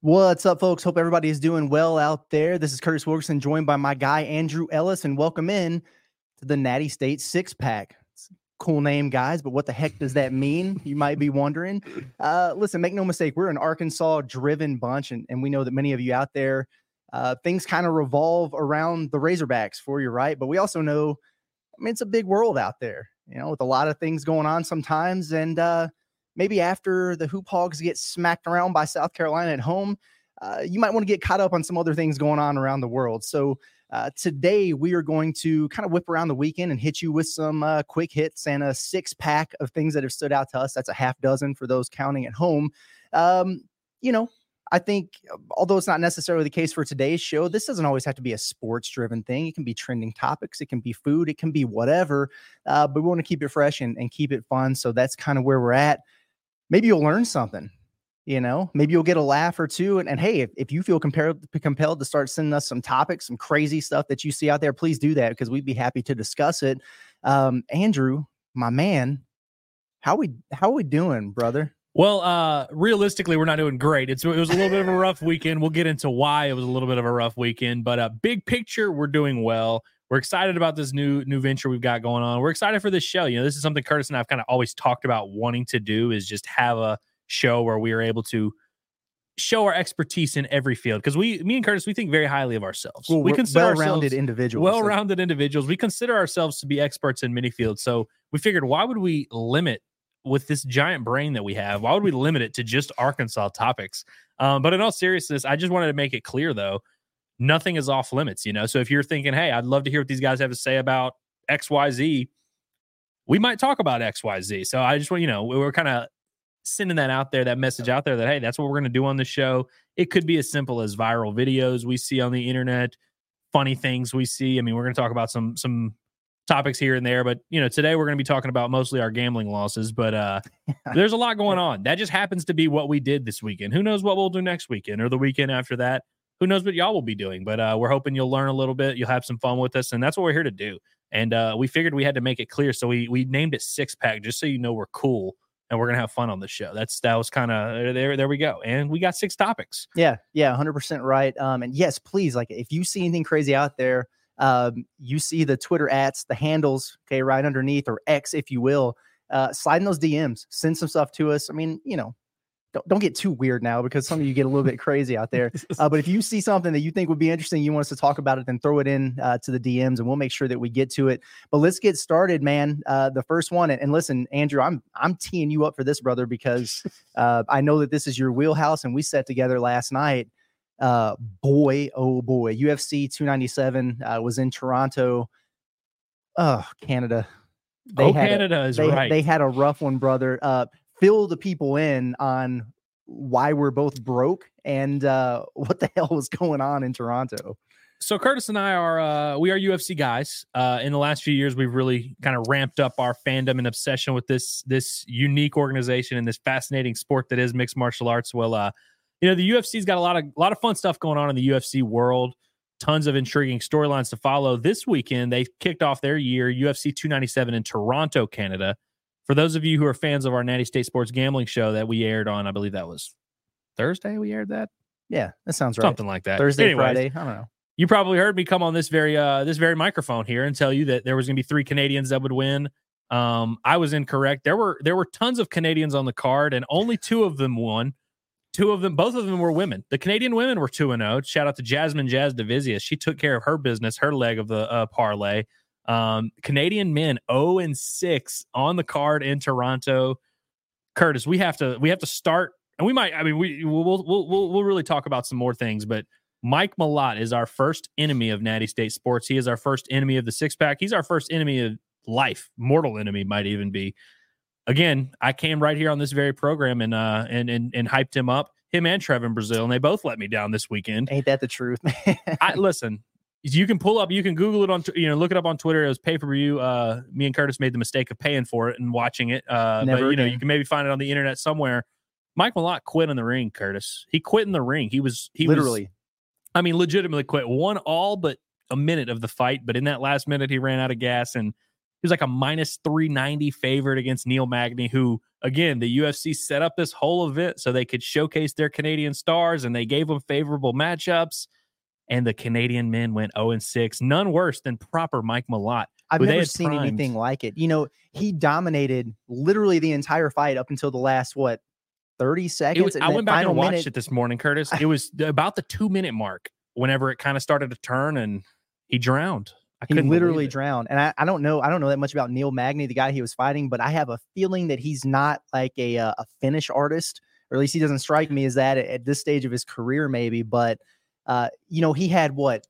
What's up, folks? Hope everybody is doing well out there. This is Curtis Wilkerson, joined by my guy Andrew Ellis, and welcome in to the Natty State Six Pack. Cool name, guys, but what the heck does that mean? You might be wondering. Uh, listen, make no mistake, we're an Arkansas driven bunch, and, and we know that many of you out there, uh, things kind of revolve around the Razorbacks for you, right? But we also know, I mean, it's a big world out there, you know, with a lot of things going on sometimes. And, uh, maybe after the Hoop Hogs get smacked around by South Carolina at home, uh, you might want to get caught up on some other things going on around the world. So uh, today we are going to kind of whip around the weekend and hit you with some uh, quick hits and a six pack of things that have stood out to us. That's a half dozen for those counting at home. Um, you know, I think, although it's not necessarily the case for today's show, this doesn't always have to be a sports driven thing. It can be trending topics, it can be food, it can be whatever. Uh, but we want to keep it fresh and, and keep it fun. So that's kind of where we're at maybe you'll learn something you know maybe you'll get a laugh or two and, and hey if, if you feel compelled to start sending us some topics some crazy stuff that you see out there please do that because we'd be happy to discuss it um andrew my man how we how we doing brother well, uh, realistically, we're not doing great. It's it was a little bit of a rough weekend. We'll get into why it was a little bit of a rough weekend, but uh, big picture, we're doing well. We're excited about this new new venture we've got going on. We're excited for this show. You know, this is something Curtis and I've kind of always talked about wanting to do is just have a show where we are able to show our expertise in every field because we me and Curtis we think very highly of ourselves. Well, we consider well-rounded individuals. Well-rounded individuals. We consider ourselves to be experts in many fields. So we figured why would we limit with this giant brain that we have? Why would we limit it to just Arkansas topics? Um, but in all seriousness, I just wanted to make it clear though nothing is off limits, you know. So if you're thinking, hey, I'd love to hear what these guys have to say about XYZ, we might talk about XYZ. So I just want, you know, we're kind of sending that out there, that message out there that, hey, that's what we're going to do on the show. It could be as simple as viral videos we see on the internet, funny things we see. I mean, we're going to talk about some, some, topics here and there but you know today we're going to be talking about mostly our gambling losses but uh there's a lot going on that just happens to be what we did this weekend who knows what we'll do next weekend or the weekend after that who knows what y'all will be doing. But uh, we're hoping you'll learn a little bit. You'll have some fun with us, and that's what we're here to do. And uh, we figured we had to make it clear, so we we named it Six Pack just so you know we're cool and we're gonna have fun on the show. That's that was kind of there. There we go, and we got six topics. Yeah, yeah, hundred percent right. Um, and yes, please, like if you see anything crazy out there, um, you see the Twitter ads, the handles, okay, right underneath or X, if you will. Uh, slide in those DMs, send some stuff to us. I mean, you know, don't, don't get too weird now because some of you get a little bit crazy out there. Uh, but if you see something that you think would be interesting, you want us to talk about it, then throw it in uh, to the DMs and we'll make sure that we get to it. But let's get started, man. Uh, the first one, and, and, listen, Andrew, I'm I'm teeing you up for this, brother, because uh, I know that this is your wheelhouse, and we sat together last night. Uh, boy, oh boy, UFC 297 uh, was in Toronto. Oh, Canada. They oh, Canada a, is they, right. They had a rough one, brother. Uh, fill the people in on why we're both broke and uh, what the hell was going on in Toronto. So Curtis and I are uh, we are UFC guys. Uh, in the last few years, we've really kind of ramped up our fandom and obsession with this this unique organization and this fascinating sport that is mixed martial arts. Well, uh, you know the UFC's got a lot of a lot of fun stuff going on in the UFC world. Tons of intriguing storylines to follow. This weekend, they kicked off their year UFC 297 in Toronto, Canada for those of you who are fans of our Natty State Sports Gambling show that we aired on, I believe that was Thursday. We aired that. Yeah, that sounds right. Something like that. Thursday, Anyways, Friday. I don't know. You probably heard me come on this very uh this very microphone here and tell you that there was going to be three Canadians that would win. Um, I was incorrect. There were there were tons of Canadians on the card, and only two of them won. Two of them, both of them were women. The Canadian women were two and zero. Oh. Shout out to Jasmine Jasudavicius. She took care of her business, her leg of the uh, parlay. Um, Canadian men 0 and 6 on the card in Toronto. Curtis, we have to we have to start, and we might. I mean, we we'll we'll we'll, we'll really talk about some more things, but Mike Malott is our first enemy of Natty State Sports. He is our first enemy of the six pack. He's our first enemy of life, mortal enemy might even be. Again, I came right here on this very program and uh and and and hyped him up, him and Trevin Brazil, and they both let me down this weekend. Ain't that the truth? I listen you can pull up, you can Google it on, you know, look it up on Twitter. It was pay per view. Uh, me and Curtis made the mistake of paying for it and watching it. Uh, Never but you know, you can maybe find it on the internet somewhere. Mike Malott quit in the ring, Curtis. He quit in the ring. He was he literally, was, I mean, legitimately quit. Won all but a minute of the fight, but in that last minute, he ran out of gas and He was like a minus 390 favorite against Neil Magny, who, again, the UFC set up this whole event so they could showcase their Canadian stars and they gave them favorable matchups. And the Canadian men went 0 and 6, none worse than proper Mike Malott. I've never seen primed. anything like it. You know, he dominated literally the entire fight up until the last what 30 seconds. was, I went back and watched minute- it this morning, Curtis. It was about the two minute mark whenever it kind of started to turn and he drowned. I He literally drowned. And I, I don't know, I don't know that much about Neil Magny, the guy he was fighting, but I have a feeling that he's not like a uh, a finish artist, or at least he doesn't strike me as that at, at this stage of his career, maybe. But uh, you know, he had what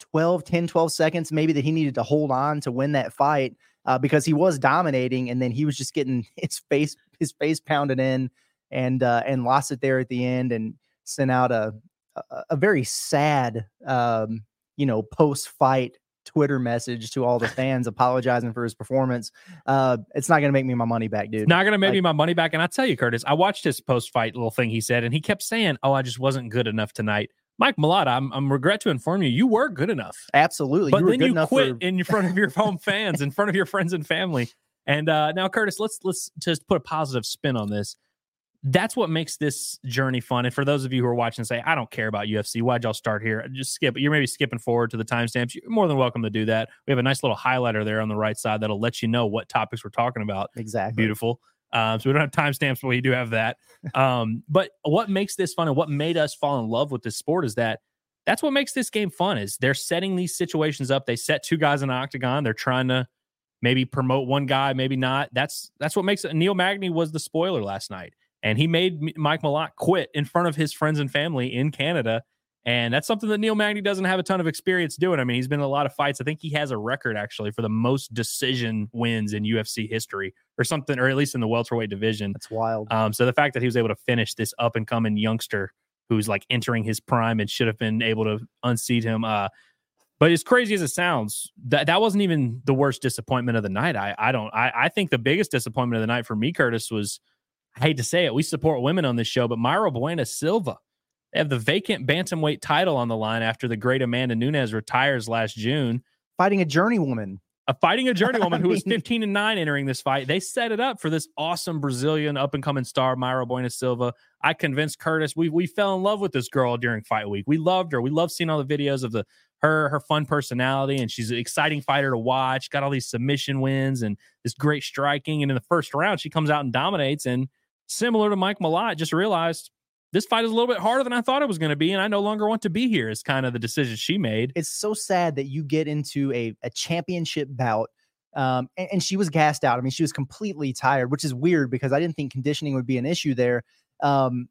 12, 10, 12 seconds maybe that he needed to hold on to win that fight uh, because he was dominating and then he was just getting his face his face pounded in and uh, and lost it there at the end and sent out a a, a very sad um, you know post fight Twitter message to all the fans apologizing for his performance. Uh, it's not gonna make me my money back, dude. Not gonna make Like- me my money back. And I tell you, Curtis, I watched his post fight little thing he said, and he kept saying, "Oh, I just wasn't good enough tonight." Mike Malott, I'm, I'm regret to inform you, you were good enough, Absolutely, but you were then good you enough quit for in front of your home fans, in front of your friends and family. And uh, now, Curtis, let's let's just put a positive spin on this. That's what makes this journey fun. And for those of you who are watching, and say, "I don't care about UFC. Why'd y'all start here?" Just skip. You're maybe skipping forward to the timestamps. You're more than welcome to do that. We have a nice little highlighter there on the right side that'll let you know what topics we're talking about exactly. beautiful. Um, so we don't have timestamps, but we do have that. Um, but what makes this fun and what made us fall in love with this sport is that that's what makes this game fun. Is they're setting these situations up. They set two guys in an octagon. They're trying to maybe promote one guy, maybe not. That's that's what makes it. Neil Magny was the spoiler last night, and he made Mike Malott quit in front of his friends and family in Canada. And that's something that Neil Magny doesn't have a ton of experience doing. I mean, he's been in a lot of fights. I think he has a record actually for the most decision wins in UFC history, or something, or at least in the welterweight division. That's wild. Um, so the fact that he was able to finish this up and coming youngster who's like entering his prime and should have been able to unseat him. Uh, but as crazy as it sounds, that that wasn't even the worst disappointment of the night. I I don't I I think the biggest disappointment of the night for me, Curtis, was I hate to say it, we support women on this show, but Mayra Bueno Silva. They have the vacant bantamweight title on the line after the great Amanda Nunes retires last June Fighting a journeywoman. Fighting a journey I woman who was 15 and 9 entering this fight. They set it up for this awesome Brazilian up and coming star, Mayra Bueno Silva. I convinced Curtis. We we fell in love with this girl during fight week. We loved her. We loved seeing all the videos of the her her fun personality, and she's an exciting fighter to watch. Got all these submission wins and this great striking. And in the first round, she comes out and dominates. And similar to Mike Malott, just realized this fight is a little bit harder than I thought it was going to be, and I no longer want to be here. Is kind of the decision she made. It's so sad that you get into a, a championship bout. Um, and, and she was gassed out. I mean, she was completely tired, which is weird because I didn't think conditioning would be an issue there. Um,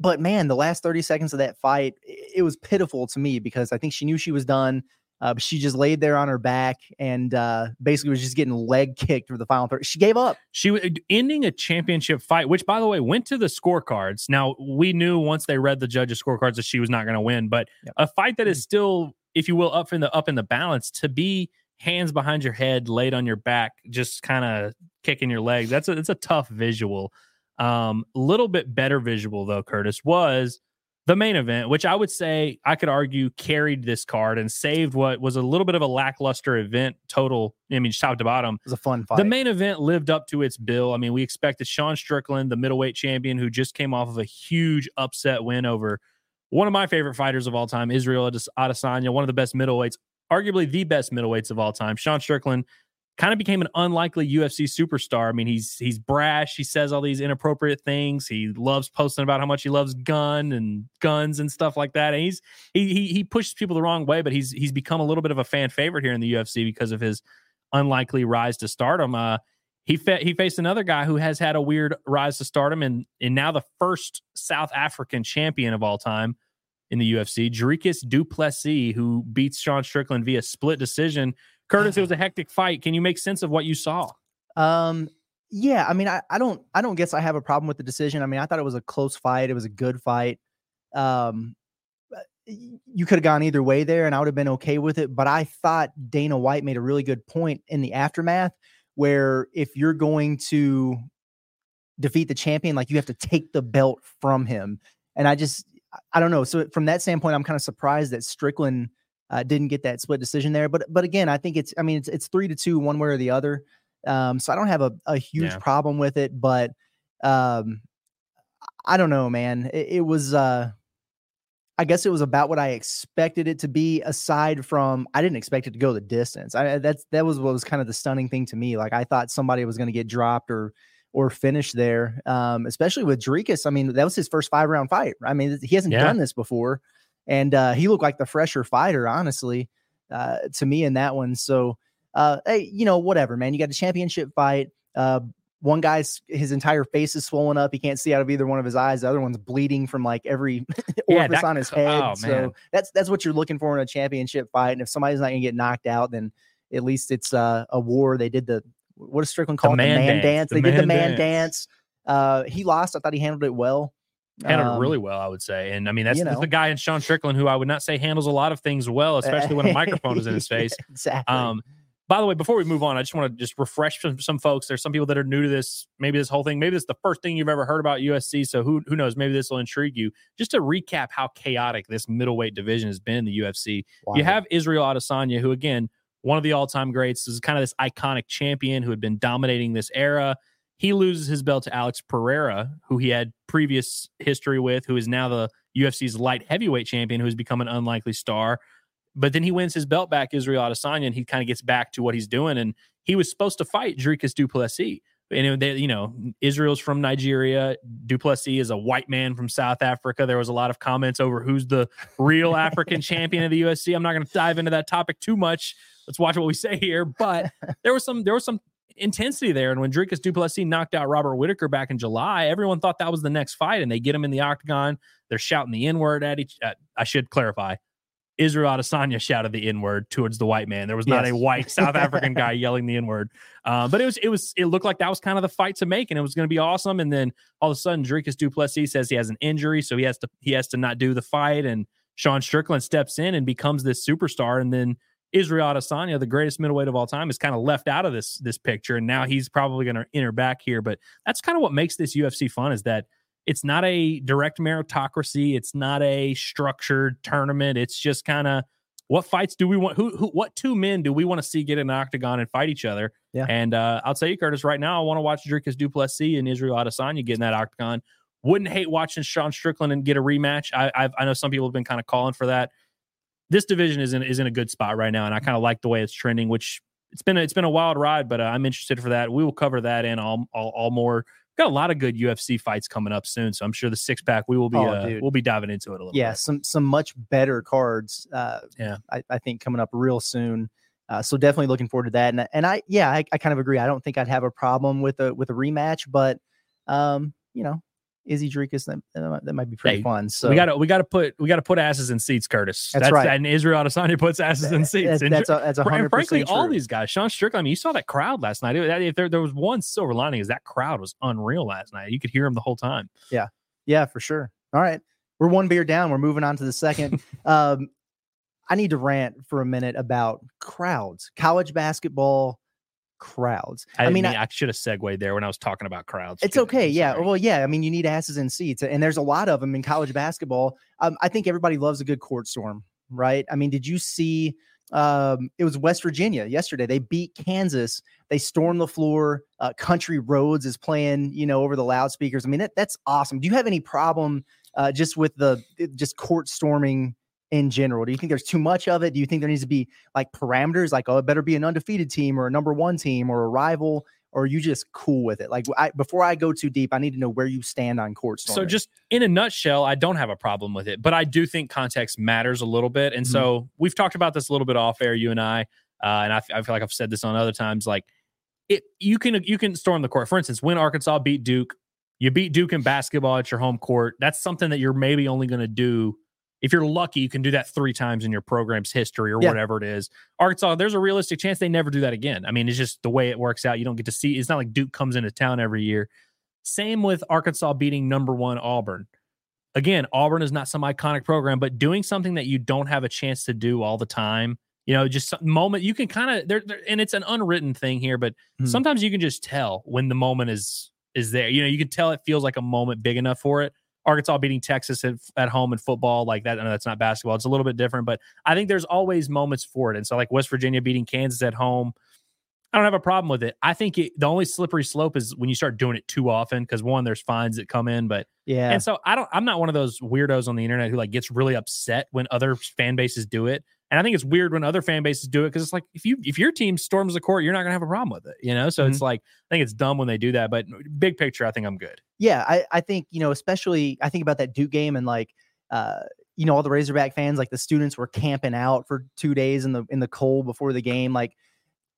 but man, the last 30 seconds of that fight, it was pitiful to me because I think she knew she was done. Uh, she just laid there on her back and uh, basically was just getting leg kicked for the final third. She gave up. She was ending a championship fight, which by the way went to the scorecards. Now we knew once they read the judges' scorecards that she was not going to win, but Yep. a fight that is still, if you will, up in the up in the balance to be hands behind your head, laid on your back, just kind of kicking your legs. That's a it's a tough visual. Um, little bit better visual though, Curtis was the main event, which I would say I could argue carried this card and saved what was a little bit of a lackluster event total. I mean, top to bottom. It was a fun fight. The main event lived up to its bill. I mean, we expected Sean Strickland, the middleweight champion, who just came off of a huge upset win over one of my favorite fighters of all time, Israel Ades- Adesanya, one of the best middleweights, arguably the best middleweights of all time. Sean Strickland kind of became an unlikely UFC superstar. I mean, he's he's brash. He says all these inappropriate things. He loves posting about how much he loves gun and guns and stuff like that. And he's he he, he pushes people the wrong way, but he's he's become a little bit of a fan favorite here in the UFC because of his unlikely rise to stardom. Uh, he fa- he faced another guy who has had a weird rise to stardom and and now the first South African champion of all time in the UFC, Dricus Du Plessis, who beats Sean Strickland via split decision. Curtis, it was a hectic fight. Can you make sense of what you saw? Um, yeah, I mean, I, I don't, I don't guess I have a problem with the decision. I mean, I thought it was a close fight. It was a good fight. Um, uh, you could have gone either way there, and I would have been okay with it. But I thought Dana White made a really good point in the aftermath, where if you're going to defeat the champion, like you have to take the belt from him. And I just, I don't know. So from that standpoint, I'm kind of surprised that Strickland Uh, didn't get that split decision there, but but again, I think it's I mean it's it's three to two, one way or the other. Um, so I don't have a, a huge Yeah. problem with it, but um, I don't know, man. It, it was uh, I guess it was about what I expected it to be. Aside from, I didn't expect it to go the distance. I that's that was what was kind of the stunning thing to me. Like I thought somebody was going to get dropped or or finish there. Um, especially with Dricus. I mean, that was his first five round fight. I mean, he hasn't Yeah. done this before, and uh, he looked like the fresher fighter, honestly, uh, to me in that one. So, uh, hey, you know, whatever, man. You got a championship fight. Uh, one guy's his entire face is swollen up. He can't see out of either one of his eyes. The other one's bleeding from like every Yeah, orifice that on his head. oh, so man. that's that's what you're looking for in a championship fight. And if somebody's not gonna get knocked out, then at least it's uh, a war. They did the what does Strickland call it? man the man dance. dance. The They did the man man dance. dance. Uh, he lost. I thought he handled it well. Handled Um, it really well, I would say. And I mean, that's you the- know. the guy in Sean Strickland who I would not say handles a lot of things well, especially when a microphone is in his face. exactly. Um, by the way, before we move on, I just want to just refresh some, some folks. There's some people that are new to this. Maybe this whole thing, maybe this is the first thing you've ever heard about UFC. So who who knows? Maybe this will intrigue you. Just to recap how chaotic this middleweight division has been in the UFC. You have Israel Adesanya, who again, one of the all-time greats, is kind of this iconic champion who had been dominating this era. He loses his belt to Alex Pereira, who he had previous history with, who is now the UFC's light heavyweight champion, who has become an unlikely star. But then he wins his belt back, Israel Adesanya, and he kind of gets back to what he's doing. And he was supposed to fight Dricus Du Plessis. And they, you know, Israel's from Nigeria. Du Plessis is a white man from South Africa. There was a lot of comments over who's the real African champion of the UFC. I'm not going to dive into that topic too much. Let's watch what we say here. But there was some there was some intensity there. And when Dricus Du Plessis knocked out Robert Whitaker back in July, everyone thought that was the next fight. And they get him in the octagon. They're shouting the N word at each. Uh, I should clarify. Israel Adesanya shouted the N word towards the white man. There was not a white South African guy yelling the N word. Uh, but it was it was it looked like that was kind of the fight to make, and it was going to be awesome. And then all of a sudden, Dricus Du Plessis says he has an injury, so he has to he has to not do the fight. And Sean Strickland steps in and becomes this superstar. And then Israel Adesanya, the greatest middleweight of all time, is kind of left out of this this picture. And now he's probably going to enter back here. But that's kind of what makes this UFC fun is that it's not a direct meritocracy. It's not a structured tournament. It's just kind of what fights do we want? Who, who, what two men do we want to see get in an octagon and fight each other? Yeah. And uh, I'll tell you, Curtis, right now, I want to watch Dricus Du Plessis and Israel Adesanya get in that octagon. Wouldn't hate watching Sean Strickland and get a rematch. I, I've, I know some people have been kind of calling for that. This division is in is in a good spot right now, and I kind of like the way it's trending. Which it's been a, it's been a wild ride, but uh, I'm interested for that. We will cover that and all all, all more. Got a lot of good UFC fights coming up soon, so I'm sure the six pack we will be Oh, uh, we'll be diving into it a little. yeah, bit. some some much better cards. Uh, Yeah. I, I think coming up real soon. Uh, so definitely looking forward to that. And and I yeah, I, I kind of agree. I don't think I'd have a problem with a with a rematch, but um, you know, Izzy Dricus that, that might- be pretty Hey, fun. So we got to we got to put we got to put asses in seats, Curtis. That's right. And Israel Adesanya puts asses in seats. That's And that's a, that's a hundred and frankly, percent all these guys, Sean Strickland. I mean, you saw that crowd last night. It- If there, there was one silver lining, is that crowd was unreal last night. You could hear him the whole time. Yeah, yeah, for sure. All right. We're one beer down. We're moving on to the second. um, I need to rant for a minute about crowds, college basketball crowds. I, I mean, I- I, should have segued there when I was talking about crowds. It's okay. Yeah. Well, yeah. I mean, you need asses in seats, and there's a lot of them in college basketball. Um, I think everybody loves a good court storm, right? I mean, did you see? Um, it was West Virginia yesterday. They beat Kansas. They stormed the floor. Uh, Country Roads is playing, you know, over the loudspeakers. I mean, that, that's awesome. Do you have any problem uh, just with the just court storming in general? Do you think there's too much of it? Do you think there needs to be like parameters, like oh, it better be an undefeated team or a number one team or a rival? Or are you just cool with it? Like, I, before I go too deep, I need to know where you stand on court storming. So, just in a nutshell, I don't have a problem with it, but I do think context matters a little bit. And Mhm. so, we've talked about this a little bit off air, you and I, uh, and I feel like I've said this on other times. Like, it you can you can storm the court. For instance, when Arkansas beat Duke, you beat Duke in basketball at your home court. That's something that you're maybe only going to do. If you're lucky, you can do that three times in your program's history or Yeah. whatever it is. Arkansas, there's a realistic chance they never do that again. I mean, it's just the way it works out. You don't get to see. It's not like Duke comes into town every year. Same with Arkansas beating number one Auburn. Again, Auburn is not some iconic program, but doing something that you don't have a chance to do all the time. You know, just some moment you can kind of there, and it's an unwritten thing here, but Hmm. sometimes you can just tell when the moment is is there. You know, you can tell it feels like a moment big enough for it. Arkansas beating Texas at, at home in football, like that. I know that's not basketball; it's a little bit different, but I think there's always moments for it. And so, like West Virginia beating Kansas at home, I don't have a problem with it. I think it, the only slippery slope is when you start doing it too often because one, there's fines that come in, but Yeah. and so I don't. I'm not one of those weirdos on the internet who like gets really upset when other fan bases do it. And I think it's weird when other fan bases do it because it's like if you if your team storms the court, you're not gonna have a problem with it, you know. So it's like I think it's dumb when they do that. But big picture, I think I'm good. yeah, I, I think, you know, especially I think about that Duke game and like uh, you know, all the Razorback fans, like the students were camping out for two days in the in the cold before the game. Like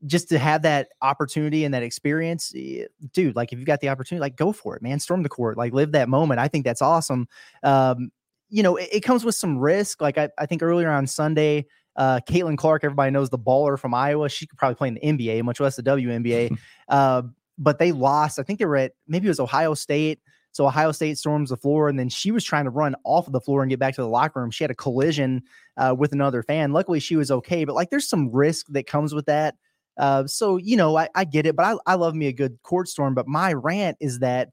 just to have that opportunity and that experience, eh, dude, like if you got the opportunity, like go for it, man. Storm the court, like live that moment. I think that's awesome. Um, you know, it, it comes with some risk. Like I, I think earlier on Sunday, uh, Caitlin Clark, everybody knows the baller from Iowa. She could probably play in the NBA, much less the WNBA. uh, but they lost. I think they were at maybe it was Ohio State. So Ohio State storms the floor, and then she was trying to run off of the floor and get back to the locker room. She had a collision uh, with another fan. Luckily, she was okay. But like, there's some risk that comes with that. Uh, so you know, I, I get it, but I, I love me a good court storm. But my rant is that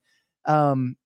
um,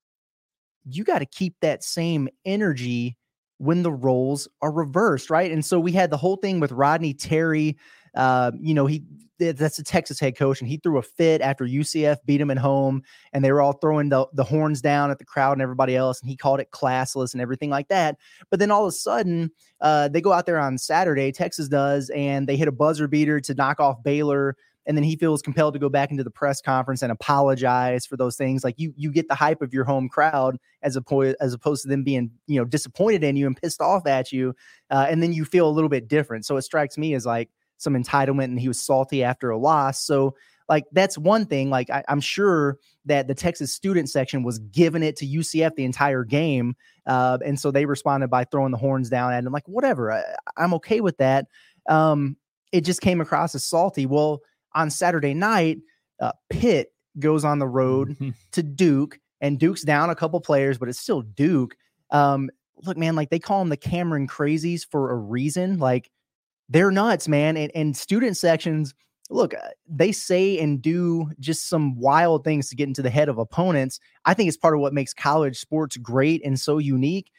you got to keep that same energy when the roles are reversed, right? And so we had the whole thing with Rodney Terry. Uh, you know, he that's the Texas head coach, and he threw a fit after UCF beat him at home, and they were all throwing the, the horns down at the crowd and everybody else, and he called it classless and everything like that. But then all of a sudden, uh, they go out there on Saturday, Texas does, and they hit a buzzer beater to knock off Baylor. And then he feels compelled to go back into the press conference and apologize for those things. Like you, you get the hype of your home crowd as opposed as opposed to them being, you know, disappointed in you and pissed off at you, uh, and then you feel a little bit different. So it strikes me as like some entitlement, and he was salty after a loss. So like that's one thing. Like I, am sure that the Texas student section was giving it to UCF the entire game, uh, and so they responded by throwing the horns down at him. Like whatever, I, I'm okay with that. Um, it just came across as salty. Well, on Saturday night, uh, Pitt goes on the road to Duke, and Duke's down a couple players, but it's still Duke. Um, look, man, like they call them the Cameron Crazies for a reason. Like they're nuts, man. And, and student sections, look, uh, they say and do just some wild things to get into the head of opponents. I think it's part of what makes college sports great and so unique.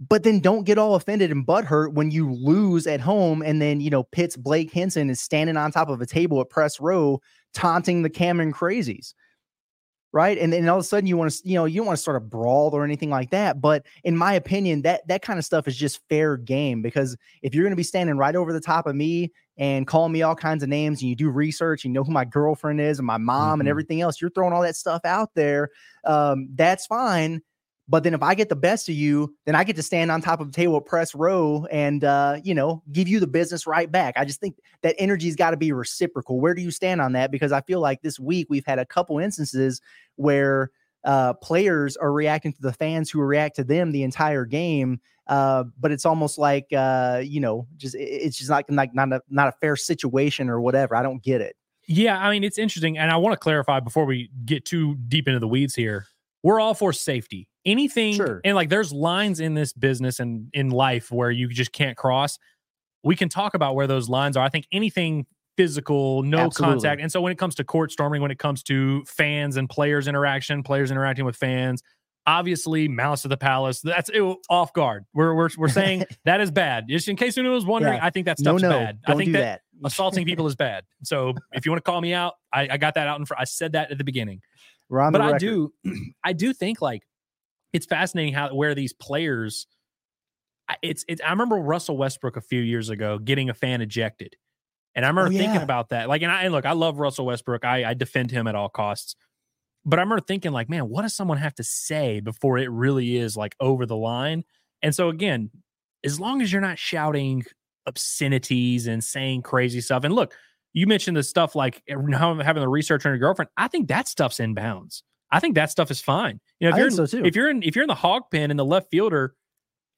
But then don't get all offended and butthurt when you lose at home. And then, you know, Pitt's Blake Hinson is standing on top of a table at press row, taunting the Cameron crazies right? And then all of a sudden you want to, you know, you don't want to start a brawl or anything like that. But in my opinion, that that kind of stuff is just fair game because if you're going to be standing right over the top of me and calling me all kinds of names and you do research, you know who my girlfriend is and my mom Mhm. and everything else, you're throwing all that stuff out there. Um, that's fine. But then if I get the best of you, then I get to stand on top of the table press row and uh, you know, give you the business right back. I just think that energy's got to be reciprocal. Where do you stand on that? Because I feel like this week we've had a couple instances where uh, players are reacting to the fans who react to them the entire game. Uh, but it's almost like uh, you know, just it's just like like not a not a fair situation or whatever. I don't get it. Yeah, I mean it's interesting, and I want to clarify before we get too deep into the weeds here. We're all for safety. Anything, Sure. and like there's lines in this business and in life where you just can't cross. We can talk about where those lines are. I think anything physical, no Absolutely. contact, and so when it comes to court storming, when it comes to fans and players interaction, players interacting with fans, obviously malice of the palace. That's ew, off guard. We're we're we're saying that is bad. Just in case anyone was wondering, Yeah. I think that No, stuff's no, bad. I think that that. assaulting people is bad. So if you want to call me out, I, I got that out in front. I said that at the beginning. But I do, I do think like it's fascinating how where these players. I- It's it's. I remember Russell Westbrook a few years ago getting a fan ejected, and I remember thinking Oh, yeah. about that. Like, and I and look, I love Russell Westbrook. I I defend him at all costs. But I remember thinking, like, man, what does someone have to say before it really is like over the line? And so again, as long as you're not shouting obscenities and saying crazy stuff, and look, you mentioned the stuff like eh, having the researcher and your girlfriend. I think that stuff's in bounds. I think that stuff is fine. You know, if I you're in, so too. if you're in if you're in the hog pen and the left fielder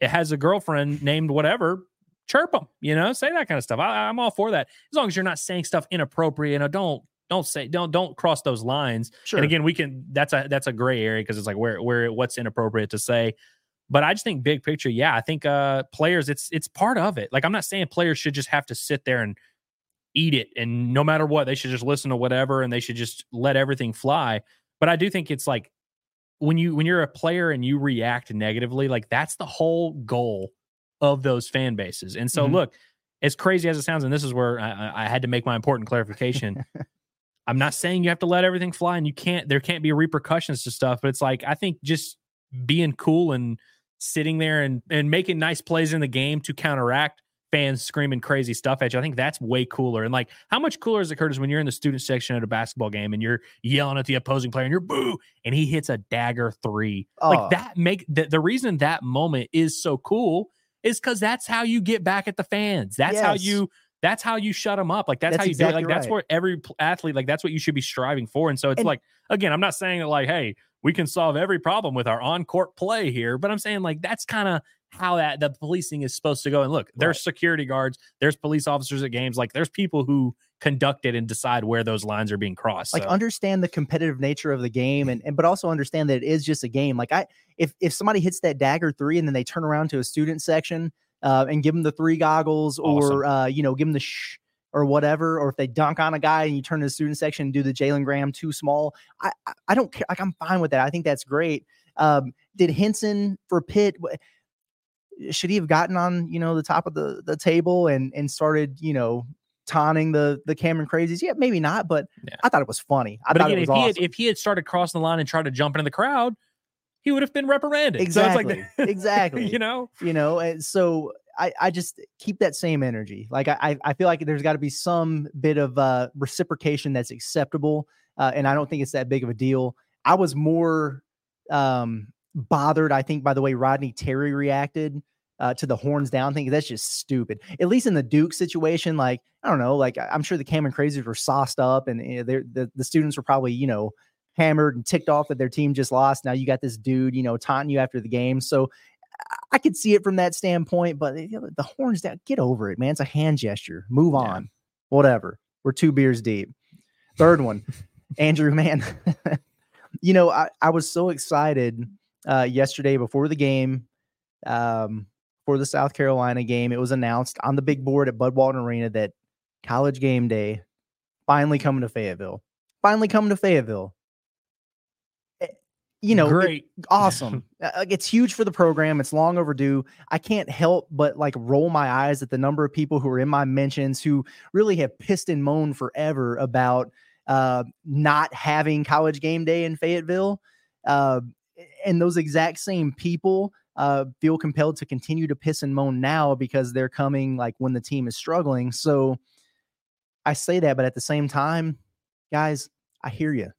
it has a girlfriend named whatever, chirp them. You know, say that kind of stuff. I, I'm all for that as long as you're not saying stuff inappropriate. You know, don't don't say don't don't cross those lines. Sure. And again, we can that's a that's a gray area because it's like where where what's inappropriate to say. But I just think big picture, yeah, I think uh players it's it's part of it. Like I'm not saying players should just have to sit there and eat it and no matter what, they should just listen to whatever and they should just let everything fly. But I do think it's like when you when you're a player and you react negatively, like that's the whole goal of those fan bases. And so, Mhm. look, as crazy as it sounds, and this is where I, I- I had to make my important clarification. I'm not saying you have to let everything fly and you can't. There can't be repercussions to stuff, but it's like I think just being cool and sitting there and and making nice plays in the game to counteract fans screaming crazy stuff at you. I think that's way cooler. And like, how much cooler is it, Curtis, when you're in the student section at a basketball game and you're yelling at the opposing player and you're boo, and he hits a dagger three. Oh. Like that make the, the reason that moment is so cool is because that's how you get back at the fans. That's how you that's how you shut them up. Like that's, That's how you do it. exactly Like that's right. what every athlete like that's what you should be striving for. And so it's And- like again, I'm not saying that like, hey, we can solve every problem with our on-court play here, but I'm saying like that's kind of how that the policing is supposed to go. And look, there's Right. security guards, there's police officers at games, like there's people who conduct it and decide where those lines are being crossed. like So, understand the competitive nature of the game and, and but also understand that it is just a game like i if if somebody hits that dagger three and then they turn around to a student section uh, and give them the three goggles or uh, you know give them the shh or whatever or if they dunk on a guy and you turn to the student section and do the jalen graham too small i i, I don't care like i'm fine with that i think that's great um did hinson for pitt should he have gotten on you know the top of the the table and and started you know taunting the the Cameron crazies? Yeah, maybe not, but Yeah. I thought it was funny. I but thought again, it if was he had if he had started crossing the line and tried to jump into the crowd, he would have been reprimanded. exactly, So like exactly. you know, you know, and so I I just keep that same energy. Like I I- I feel like there's got to be some bit of uh reciprocation that's acceptable, uh, and I don't think it's that big of a deal. I was more um bothered, I think, by the way Rodney Terry reacted. Uh, to the horns down thing, that's just stupid. At least in the Duke situation, like I don't know, like I'm sure the Cameron Crazies were sauced up, and eh, they're, the the students were probably you know hammered and ticked off that their team just lost. Now you got this dude, you know, taunting you after the game. So I- could see it from that standpoint, but you know, the horns down, get over it, man. It's a hand gesture. Move Yeah. on. Whatever. We're two beers deep. Third one, Andrew, man. you know, I, I was so excited uh, yesterday before the game, um, for the South Carolina game. It was announced on the big board at Bud Walton Arena that college game day finally coming to Fayetteville. Finally coming to Fayetteville. Eh, You know, it- great. awesome. Uh, it's huge for the program. It's long overdue. I can't help but like roll my eyes at the number of people who are in my mentions who really have pissed and moaned forever about uh, not having college game day in Fayetteville. Uh, and those exact same people uh, feel compelled to continue to piss and moan now because they're coming like when the team is struggling. So I say that, but at the same time, guys, I hear you.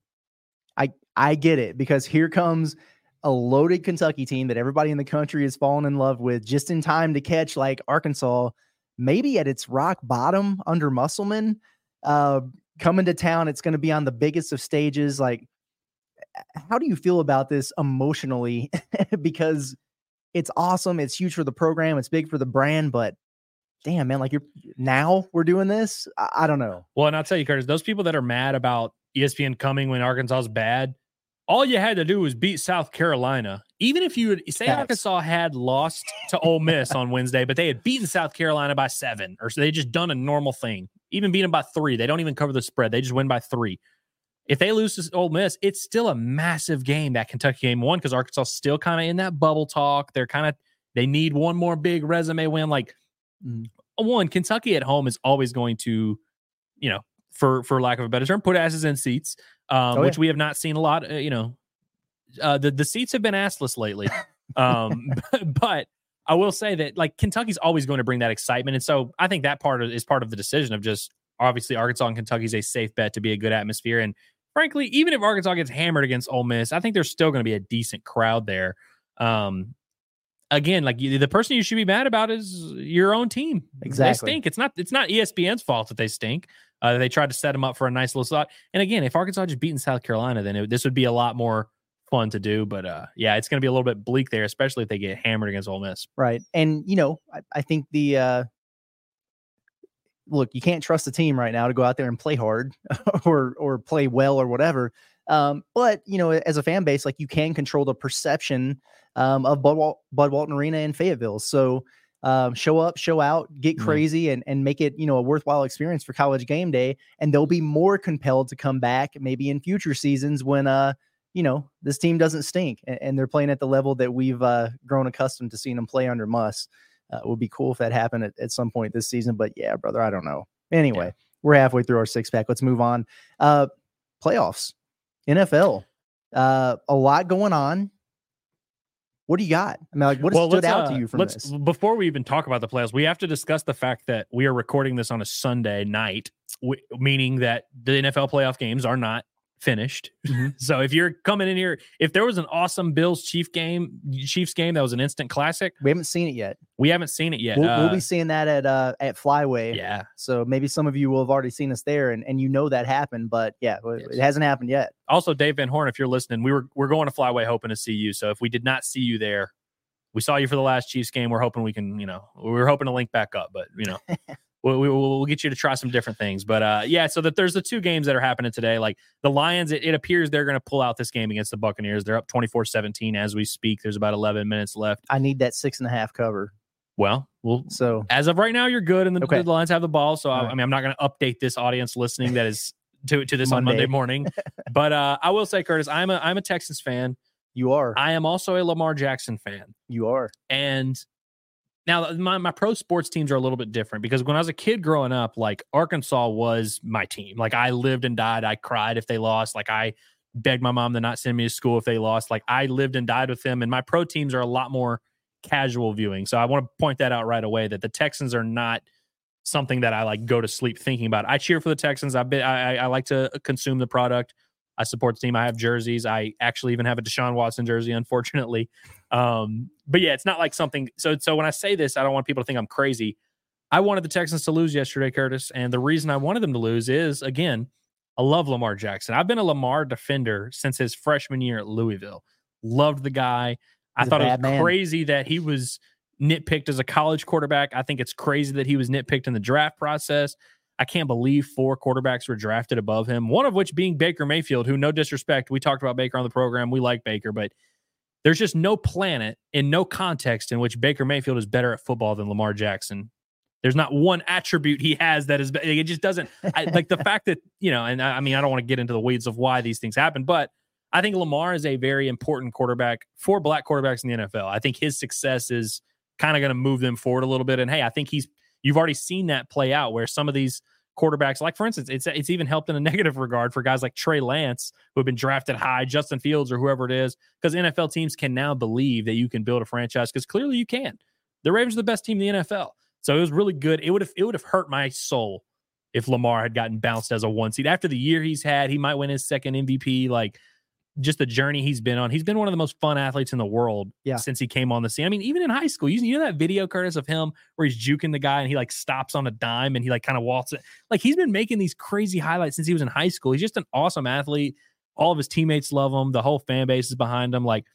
I I get it because here comes a loaded Kentucky team that everybody in the country has fallen in love with just in time to catch like Arkansas, maybe at its rock bottom under Musselman. Uh, coming to town, it's going to be on the biggest of stages. Like, how do you feel about this emotionally? because it's awesome, it's huge for the program, it's big for the brand, but damn, man, like you're now we're doing this. I, I don't know. Well, and I'll tell you, Curtis, those people that are mad about ESPN coming when Arkansas is bad, all you had to do was beat South Carolina. Even if you would say. Arkansas had lost to Ole Miss on Wednesday, but they had beaten South Carolina by seven, or so they just done a normal thing, even beating them by three. They don't even cover the spread. They just win by three. If they lose to Ole Miss, it's still a massive game that Kentucky game one because Arkansas is still kind of in that bubble talk. They're kind of they need one more big resume win. Like Mm. one, Kentucky at home is always going to, you know, for for lack of a better term, put asses in seats, um, Oh, which we have not seen a lot. Uh, you know, uh, the the seats have been assless lately. um, but I will say that like Kentucky's always going to bring that excitement, and so I think that part of, is part of the decision of just obviously Arkansas and Kentucky is a safe bet to be a good atmosphere, and frankly, even if Arkansas gets hammered against Ole Miss, I think there's still going to be a decent crowd there. Um, again, like you, the person you should be mad about is your own team. Exactly. they stink. It's not it's not ESPN's fault that they stink. Uh, they tried to set them up for a nice little slot. And again, if Arkansas just beaten South Carolina, then it, this would be a lot more fun to do. But uh, yeah, it's going to be a little bit bleak there, especially if they get hammered against Ole Miss. Right. And you know, I, I think the uh look, you can't trust the team right now to go out there and play hard or or play well or whatever. Um, but you know, as a fan base, like you can control the perception um of Bud, Wal- Bud Walton Arena in Fayetteville. So um, show up, show out, get Yeah. crazy, and and make it you know a worthwhile experience for college game day. And they'll be more compelled to come back maybe in future seasons when uh you know, this team doesn't stink and, and they're playing at the level that we've uh, grown accustomed to seeing them play under Muss. Uh, it would be cool if that happened at, at some point this season. But yeah, brother, I don't know. Anyway, yeah. we're halfway through our six pack. Let's move on. Uh, playoffs, NFL, uh, a lot going on. What do you got? I mean, like, what well, stood out uh, to you from let's, this? Before we even talk about the playoffs, we have to discuss the fact that we are recording this on a Sunday night, w- meaning that the NFL playoff games are not finished. Mm-hmm. So if you're coming in here, if there was an awesome Bills Chief game, Chiefs game that was an instant classic, we haven't seen it yet. We haven't seen it yet. We'll, uh, we'll be seeing that at uh at Flyway. Yeah. So maybe some of you will have already seen us there, and and you know that happened, but yeah, yes. it hasn't happened yet. Also, Dave Van Horn, if you're listening, we were we're going to Flyway hoping to see you. So if we did not see you there, we saw you for the last Chiefs game. We're hoping we can, you know, we were hoping to link back up, but you know. We'll, we'll, get you to try some different things. But uh, yeah, so that there's the two games that are happening today. Like the Lions, it, it appears they're going to pull out this game against the Buccaneers. They're up 24 17 as we speak. There's about 11 minutes left. I need that six and a half cover. Well, well, so as of right now, you're good, and the, okay. the Lions have the ball. So I, right. I, mean, I'm not going to update this audience listening that is to to this Monday. on Monday morning. but uh, I will say, Curtis, I'm a I'm a Texans fan. You are. I am also a Lamar Jackson fan. You are. And now, my, my pro sports teams are a little bit different because when I was a kid growing up, like Arkansas was my team. Like I lived and died. I cried if they lost. Like I begged my mom to not send me to school if they lost. Like I lived and died with them. And my pro teams are a lot more casual viewing. So I want to point that out right away that the Texans are not something that I like go to sleep thinking about. I cheer for the Texans. I've been, I, I like to uh, consume the product. I support the team. I have jerseys. I actually even have a Deshaun Watson jersey, unfortunately. Um, but yeah, it's not like something. So, so when I say this, I don't want people to think I'm crazy. I wanted the Texans to lose yesterday, Curtis, and the reason I wanted them to lose is again, I love Lamar Jackson. I've been a Lamar defender since his freshman year at Louisville. Loved the guy. He's I thought it was man. crazy that he was nitpicked as a college quarterback. I think it's crazy that he was nitpicked in the draft process. I can't believe four quarterbacks were drafted above him, one of which being Baker Mayfield, who, no disrespect, we talked about Baker on the program. We like Baker, but there's just no planet in no context in which Baker Mayfield is better at football than Lamar Jackson. There's not one attribute he has that is, it just doesn't I, like the fact that, you know, and I, I mean, I don't want to get into the weeds of why these things happen, but I think Lamar is a very important quarterback for black quarterbacks in the NFL. I think his success is kind of going to move them forward a little bit. And hey, I think he's you've already seen that play out where some of these quarterbacks, like for instance, it's it's even helped in a negative regard for guys like Trey Lance, who have been drafted high, Justin Fields, or whoever it is, because NFL teams can now believe that you can build a franchise because clearly you can. The Ravens are the best team in the NFL. So it was really good. It would have it would have hurt my soul if Lamar had gotten bounced as a one seed. After the year he's had, he might win his second MVP. Like just the journey he's been on. He's been one of the most fun athletes in the world yeah. since he came on the scene. I mean, even in high school, you, you know that video, Curtis, of him where he's juking the guy and he like stops on a dime and he like kind of waltzes. Like he's been making these crazy highlights since he was in high school. He's just an awesome athlete. All of his teammates love him. The whole fan base is behind him. Like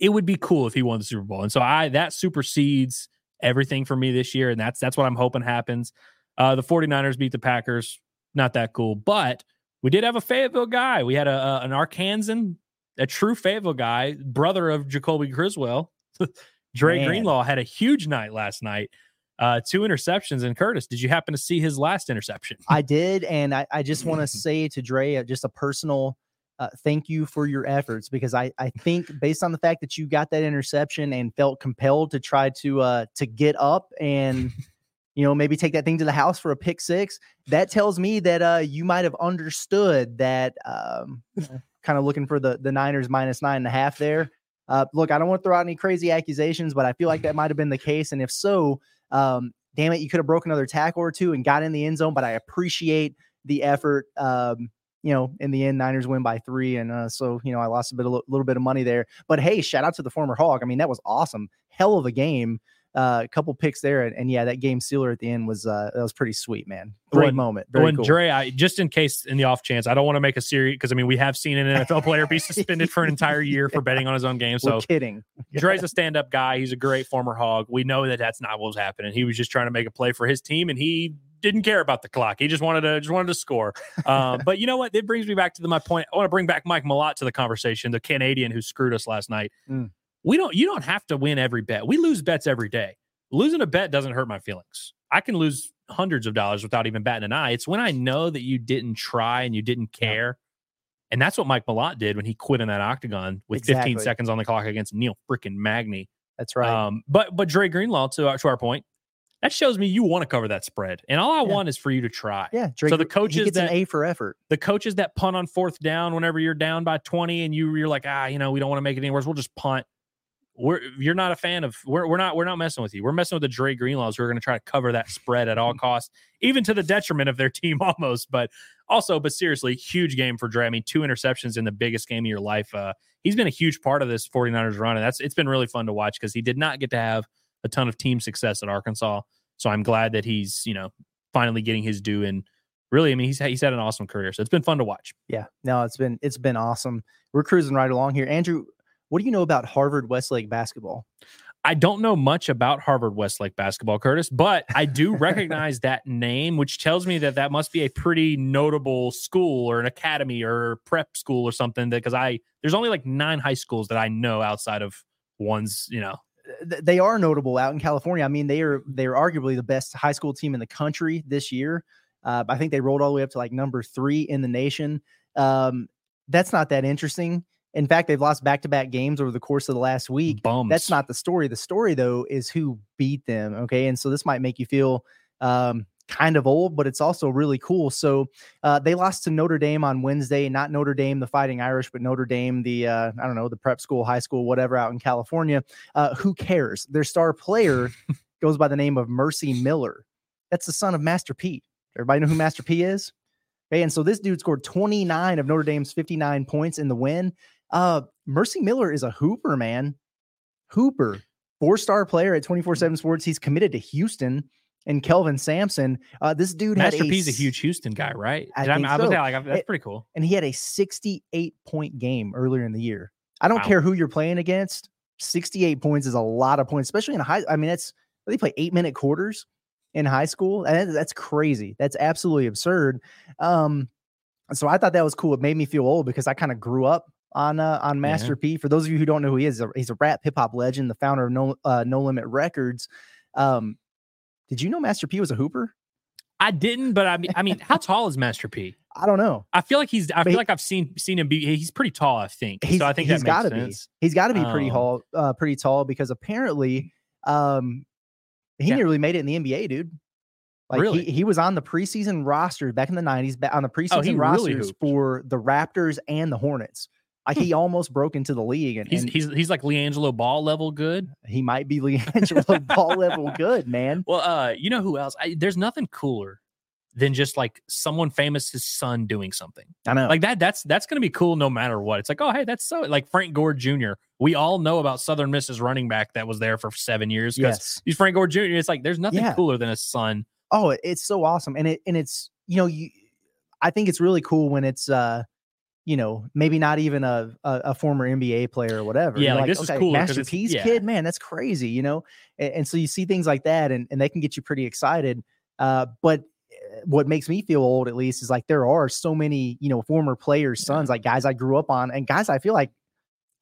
it would be cool if he won the Super Bowl. And so I that supersedes everything for me this year. And that's that's what I'm hoping happens. Uh, the 49ers beat the Packers. Not that cool, but we did have a Fayetteville guy. We had a, a an Arkansan, a true Fayetteville guy, brother of Jacoby Criswell. Dre Man. Greenlaw had a huge night last night. Uh, two interceptions. And Curtis, did you happen to see his last interception? I did, and I, I just want to say to Dre uh, just a personal uh, thank you for your efforts because I I think based on the fact that you got that interception and felt compelled to try to uh to get up and you know, maybe take that thing to the house for a pick six. That tells me that uh, you might have understood that. Um, kind of looking for the the Niners minus nine and a half there. Uh, look, I don't want to throw out any crazy accusations, but I feel like that might have been the case. And if so, um, damn it, you could have broken another tackle or two and got in the end zone. But I appreciate the effort. Um, you know, in the end, Niners win by three, and uh, so you know I lost a bit, a little bit of money there. But hey, shout out to the former Hawk. I mean, that was awesome, hell of a game uh, a couple picks there, and, and, yeah, that game sealer at the end was uh, that was pretty sweet, man. Great when, moment. Very when cool. Dre, I, just in case, in the off chance, I don't want to make a series because I mean we have seen an NFL player be suspended for an entire year for betting on his own game. So We're kidding. Dre's a stand-up guy. He's a great former hog. We know that that's not what was happening. He was just trying to make a play for his team, and he didn't care about the clock. He just wanted to just wanted to score. Um, but you know what? It brings me back to the, my point. I want to bring back Mike Malott to the conversation, the Canadian who screwed us last night. Mm. We don't. You don't have to win every bet. We lose bets every day losing a bet doesn't hurt my feelings. I can lose hundreds of dollars without even batting an eye. It's when I know that you didn't try and you didn't care. And that's what Mike Malott did when he quit in that octagon with Exactly. 15 seconds on the clock against Neil freaking Magny. That's right. Um, but but Dre Greenlaw, to our, to our point, that shows me you want to cover that spread, and all I Yeah. want is for you to try. yeah. Drake, so the coaches gets that- an A for effort. The coaches that punt on fourth down whenever you're down by 20 and you you're like ah you know we don't want to make it any worse, we'll just punt. We're you're not a fan of we're we're not we're not messing with you. We're messing with the Dre Greenlaws who are going to try to cover that spread at all costs, even to the detriment of their team almost. But also, but seriously, huge game for Dre. I mean, two interceptions in the biggest game of your life. Uh, he's been a huge part of this 49ers run, and that's it's been really fun to watch because he did not get to have a ton of team success at Arkansas. So I'm glad that he's you know finally getting his due and really, I mean, he's he's had an awesome career. So it's been fun to watch. Yeah. No, it's been it's been awesome. We're cruising right along here. Andrew, what do you know about Harvard Westlake basketball? I don't know much about Harvard Westlake basketball, Curtis, but I do recognize that name, which tells me that that must be a pretty notable school or an academy or prep school or something. Because I there's only like nine high schools that I know outside of ones, you know. They are notable out in California. I mean, they are they are arguably the best high school team in the country this year. Uh, I think they rolled all the way up to like number three in the nation. Um, that's not that interesting. In fact, they've lost back to back games over the course of the last week. Bums. That's not the story. The story, though, is who beat them. Okay. And so this might make you feel um, kind of old, but it's also really cool. So uh, they lost to Notre Dame on Wednesday, not Notre Dame, the Fighting Irish, but Notre Dame, the, uh, I don't know, the prep school, high school, whatever out in California. Uh, who cares? Their star player goes by the name of Mercy Miller. That's the son of Master P. Everybody know who Master P is? Okay. And so this dude scored 29 of Notre Dame's 59 points in the win. Uh, Mercy Miller is a hooper, man. Hooper, four star player at 24 7 Sports. He's committed to Houston and Kelvin Sampson. Uh, this dude Master had a, P's a huge Houston guy, right? I And I'm- think I was so. like, that's It- pretty cool. and he had a 68 point game earlier in the year. I don't Wow. care who you're playing against. 68 points is a lot of points, especially in a high. I mean, that's they play eight minute quarters in high school. And that's crazy. That's absolutely absurd. Um, so I thought that was cool. It made me feel old because I kind of grew up on uh, on Master P. For those of you who don't know who he is, he's a rap hip hop legend, the founder of No uh, No Limit Records. Um, did you know Master P was a hooper? I didn't, but I mean, I mean, how tall is Master P? I don't know. I feel like he's. I But feel he- like I've seen seen him be. He's pretty tall. I think. So I think he's got to be. He's got to be pretty Um, tall, uh, pretty tall because apparently, um, he Yeah. nearly made it in the NBA, dude. Like Really? he, he was on the preseason roster back in the nineties, on the preseason Oh, he really rosters for the Raptors and the Hornets. Like he almost broke into the league, and, He's and he's he's like LiAngelo Ball level good. he might be LiAngelo ball level good, man. Well, uh, you know who else? I, there's nothing cooler than just like someone famous, his son doing something I know. like that. That's that's gonna be cool no matter what. It's like, oh hey, that's so like Frank Gore Jr. We all know about Southern Miss's running back that was there for seven years because yes. he's Frank Gore Jr. It's like there's nothing Yeah. cooler than a son. Oh, it's so awesome, and it and it's you know you. I think it's really cool when it's uh, you know, maybe not even a a, a former NBA player or whatever. Yeah, You're like, this is cool. Master it's- yeah. kid, man, that's crazy, you know. And, and so you see things like that, and and they can get you pretty excited. Uh, but uh, what makes me feel old, at least, is like there are so many you know former players' sons, like guys I grew up on, and guys I feel like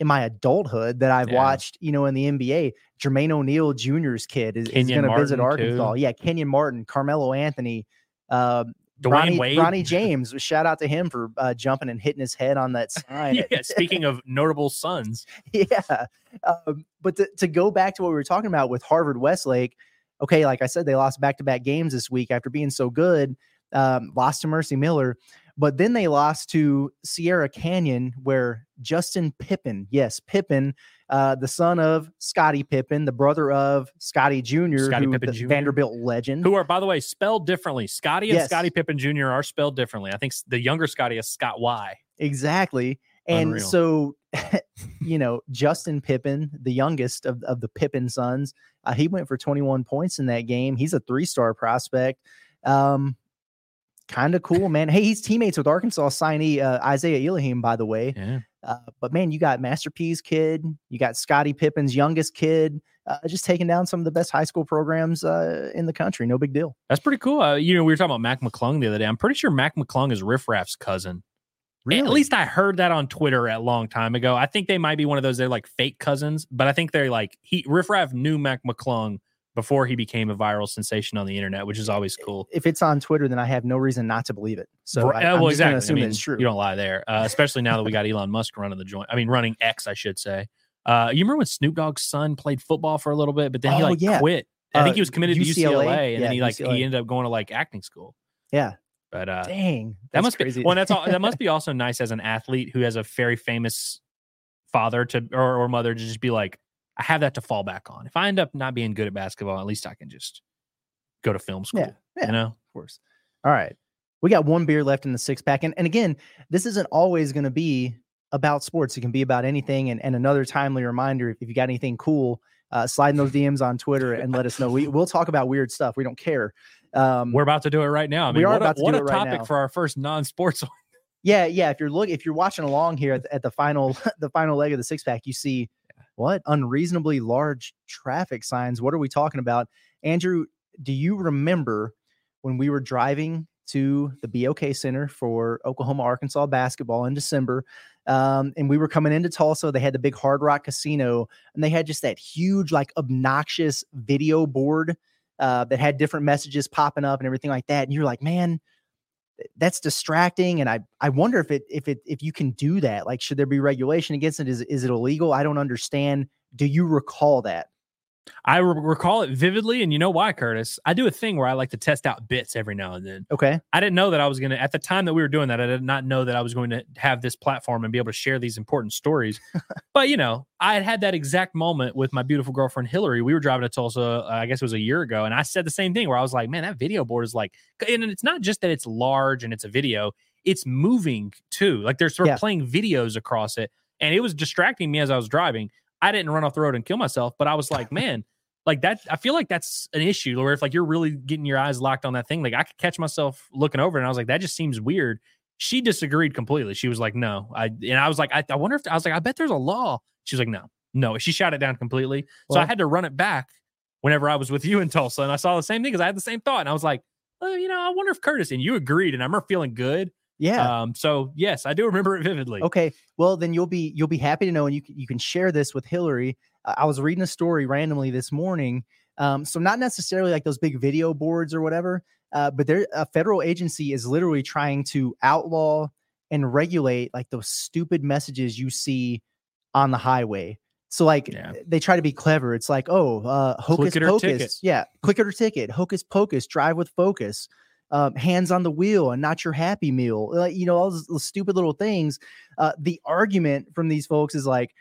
in my adulthood that I've Yeah. watched, you know, in the NBA. Jermaine O'Neal Jr.'s kid is, is going to visit Martin, too. Arkansas. Yeah, Kenyon Martin, Carmelo Anthony, um, Dwayne Ronnie, Wade. Bronny James. Shout out to him for uh, jumping and hitting his head on that sign. yeah. Speaking of notable sons, yeah. Um, but to, to go back to what we were talking about with Harvard Westlake, okay, like I said, they lost back to back games this week after being so good. Um, lost to Mercy Miller, but then they lost to Sierra Canyon, where Justin Pippen, yes, Pippen, uh, the son of Scottie Pippen, the brother of Scottie Jr., Scottie who- Pippen the Jr.. Vanderbilt legend. who are by the way spelled differently. Scotty and Yes. Scotty Pippen Jr. are spelled differently. I think the younger Scotty is Scott Y. Exactly. And Unreal. so, you know, Justin Pippen, the youngest of, of the Pippen sons, uh, he went for 21 points in that game. He's a three star prospect. Um, kind of cool, man. Hey, he's teammates with Arkansas signee uh, Isaiah Elohim, by the way. Yeah. Uh, but man, you got Master P's kid, you got Scottie Pippen's youngest kid, uh, just taking down some of the best high school programs uh, in the country. No big deal. That's pretty cool. Uh, you know, we were talking about Mac McClung the other day. I'm pretty sure Mac McClung is Riff Raff's cousin. Really? At least I heard that on Twitter a long time ago. I think they might be one of those. They're like fake cousins, but I think they're like he Riff Raff knew Mac McClung before he became a viral sensation on the internet, which is always cool. If it's on Twitter, then I have no reason not to believe it. So Right, I, uh, am well, just gonna. I assume mean, it's true. you don't lie there, uh, especially now that we got Elon Musk running the joint. I mean, running X, I should say. Uh, you remember when Snoop Dogg's son played football for a little bit, but then he Oh, like yeah. quit. I think Uh, he was committed to UCLA? UCLA, and Yeah, then he like UCLA. he ended up going to like acting school. Yeah. But uh, Dang, that must crazy. be well. That's all. That must be also nice as an athlete who has a very famous father to or, or mother to just be like, I have that to fall back on. If I end up not being good at basketball, at least I can just go to film school. Yeah, yeah. You know, of course. All right. We got one beer left in the six pack. And, and again, this isn't always going to be about sports. It can be about anything. And, and another timely reminder if, you got anything cool, uh, slide in those DMs on Twitter and let us know. We, we'll talk about weird stuff. We don't care. Um, we're about to do it right now. I We mean, are what about a, to what do a it right topic now. for our first non-sports. one. yeah, yeah. If you're look, if you're watching along here at the, at the final, the final leg of the six pack, you see what unreasonably large traffic signs. What are we talking about, Andrew? Do you remember when we were driving to the BOK Center for Oklahoma Arkansas basketball in December? Um, and we were coming into Tulsa. They had the big Hard Rock Casino, and they had just that huge, like obnoxious video board uh, that had different messages popping up and everything like that. And you're like, man, that's distracting and i i wonder if it if it if you can do that like should there be regulation against it? Is is it illegal? I don't understand. Do you recall that I re- recall it vividly, and you know why, Curtis? I do a thing where I like to test out bits every now and then. okay I didn't know that I was going to, at the time that we were doing that, I did not know that I was going to have this platform and be able to share these important stories. but, you know, I had had that exact moment with my beautiful girlfriend, Hillary. We were driving to Tulsa, uh, I guess it was a year ago. And I said the same thing where I was like, man, that video board is like, and it's not just that it's large and it's a video, it's moving too. Like they're sort of Yeah. playing videos across it. And it was distracting me as I was driving. I didn't run off the road and kill myself, but I was like, man, like that. I feel like that's an issue where if like you're really getting your eyes locked on that thing, like I could catch myself looking over and I was like, that just seems weird. She disagreed completely. She was like, no. I and I was like, I, I wonder if I was like, I bet there's a law. She was like, no, no. She shot it down completely. so I had to run it back whenever I was with you in Tulsa, and I saw the same thing because I had the same thought, and I was like, well, you know, I wonder if Curtis and you agreed, and I remember feeling good. Yeah. Um, so yes, I do remember it vividly. okay well then you'll be you'll be happy to know and you can, you can share this with hillary. Uh, i was reading a story randomly this morning um, so not necessarily like those big video boards or whatever uh, but there a federal agency is literally trying to outlaw and regulate like those stupid messages you see on the highway. So like Yeah. they try to be clever. It's like oh uh hocus pocus. ticket. yeah click it or ticket. Hocus pocus. Drive with focus um, hands on the wheel and not your happy meal like you know all those, those stupid little things uh, the argument from these folks is like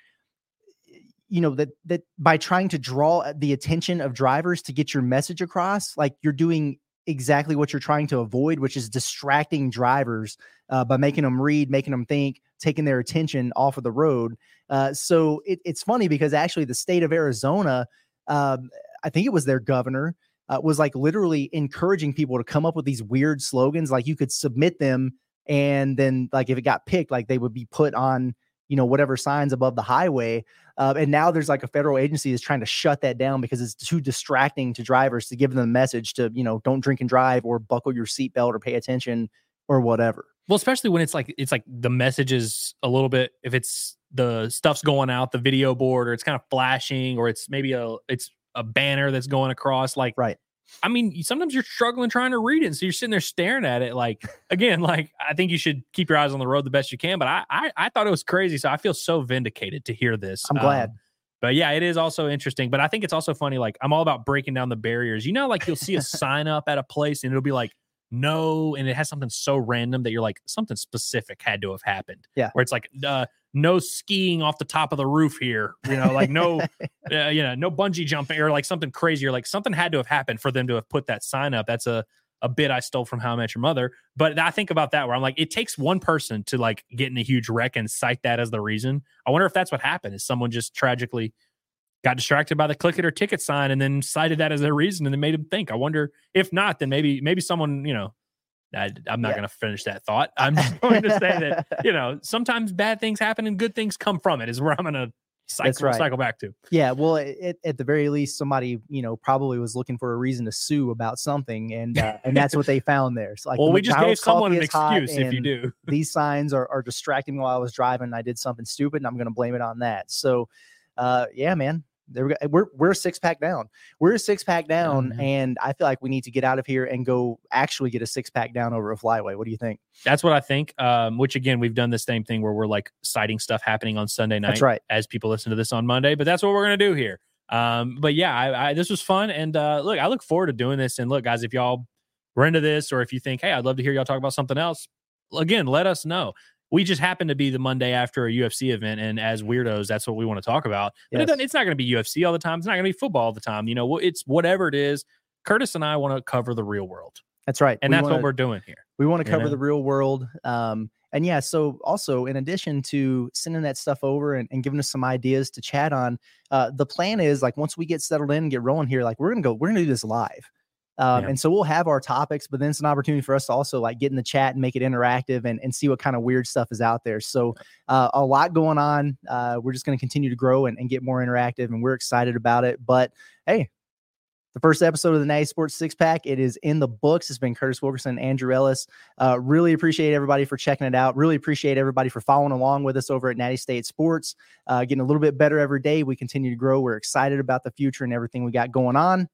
you know that that by trying to draw the attention of drivers to get your message across like you're doing exactly what you're trying to avoid which is distracting drivers uh, by making them read making them think taking their attention off of the road uh, so it, it's funny because actually the state of arizona um, i think it was their governor uh, was like literally encouraging people to come up with these weird slogans like you could submit them and then like if it got picked like they would be put on you know whatever signs above the highway uh, and now there's like a federal agency is trying to shut that down because it's too distracting to drivers to give them a message to you know don't drink and drive or buckle your seatbelt or pay attention or whatever. Well, especially when it's like it's like the message is a little bit if it's the stuff's going out the video board or it's kind of flashing or it's maybe a it's a banner that's going across like Right. I mean, sometimes you're struggling trying to read it, and so you're sitting there staring at it. Like again, like I think you should keep your eyes on the road the best you can. But I, I, I thought it was crazy, so I feel so vindicated to hear this. I'm glad. Um, but yeah, it is also interesting. But I think it's also funny. Like I'm all about breaking down the barriers. You know, like you'll see a sign up at a place, and it'll be like no, and it has something so random that you're like something specific had to have happened. Yeah. where it's like uh, no skiing off the top of the roof here. You know, like no uh, you know, no bungee jumping or like something crazy or like something had to have happened for them to have put that sign up. That's a a bit I stole from How I Met Your Mother. But I think about that where I'm like, it takes one person to like get in a huge wreck and cite that as the reason. I wonder if that's what happened. Is someone just tragically got distracted by the click it or ticket sign and then cited that as their reason and then made him think. I wonder if not, then maybe maybe someone, you know, I, I'm not Yeah. going to finish that thought. I'm just going to say that you know sometimes bad things happen and good things come from it. Is where I'm going to cycle right. cycle back to. yeah well at, at the very least somebody you know probably was looking for a reason to sue about something and uh, and that's what they found there so like well, we just gave someone an excuse if you do. these signs are, are distracting me while I was driving. And I did something stupid and I'm going to blame it on that. So, uh, yeah, man, there we go. We're we're six pack down. We're a six pack down, Mhm. and I feel like we need to get out of here and go actually get a six pack down over a flyway. What do you think? That's what I think. Um, which again, we've done the same thing where we're like citing stuff happening on Sunday night That's right. as people listen to this on Monday. But that's what we're gonna do here. Um, but yeah, I, I this was fun, and uh, look, I look forward to doing this. And look, guys, if y'all were into this, or if you think, hey, I'd love to hear y'all talk about something else, again, let us know. We just happen to be the Monday after a UFC event, and as weirdos, that's what we want to talk about. But Yes. doesn't, it's not going to be UFC all the time. It's not going to be football all the time. You know, it's whatever it is. Curtis and I want to cover the real world, That's right. and We that's wanna- what we're doing here. We want to you cover know? the real world. Um, and yeah, so also in addition to sending that stuff over and, and giving us some ideas to chat on, uh, the plan is like once we get settled in and get rolling here, like we're gonna go, we're gonna do this live. Um, Yeah. And so we'll have our topics, but then it's an opportunity for us to also like get in the chat and make it interactive and, and see what kind of weird stuff is out there. So uh, a lot going on. Uh, we're just going to continue to grow and, and get more interactive, and we're excited about it. But hey, the first episode of the Natty Sports Six Pack. It is in the books. It's been Curtis Wilkerson, Andrew Ellis. Uh, really appreciate everybody for checking it out. Really appreciate everybody for following along with us over at Natty State Sports. Uh, getting a little bit better every day. We continue to grow. We're excited about the future and everything we got going on.